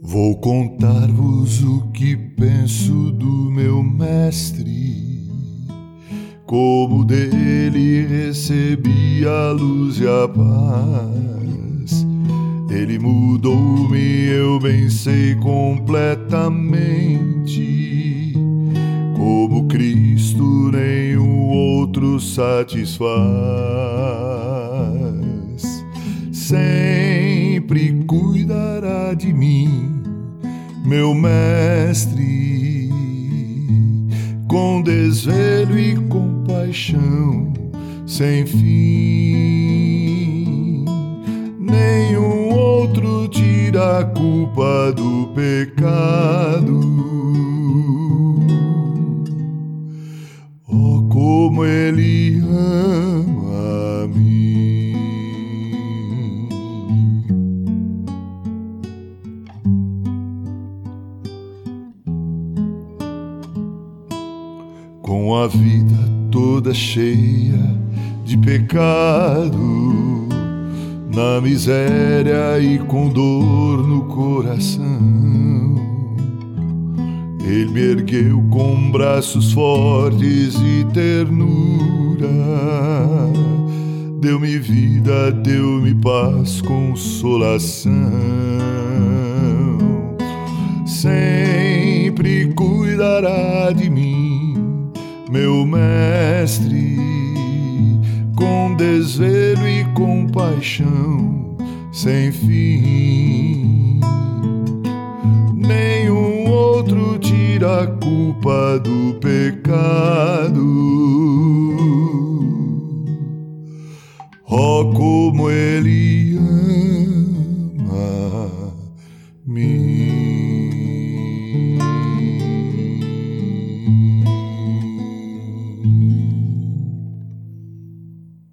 Vou contar-vos o que penso do meu mestre, como dele recebi a luz e a paz. Ele mudou-me, eu bem sei completamente. Como Cristo, nenhum outro satisfaz. Sempre meu mestre, com desvelo e compaixão sem fim. Nenhum outro tira a culpa do pecado. Oh, como ele ama com a vida toda cheia de pecado, na miséria e com dor no coração. Ele me ergueu com braços fortes e ternura, deu-me vida, deu-me paz, consolação. Sempre cuidará de mim meu mestre, com desvelo e compaixão sem fim. Nenhum outro tira a culpa do pecado. Oh, como ele ama-me.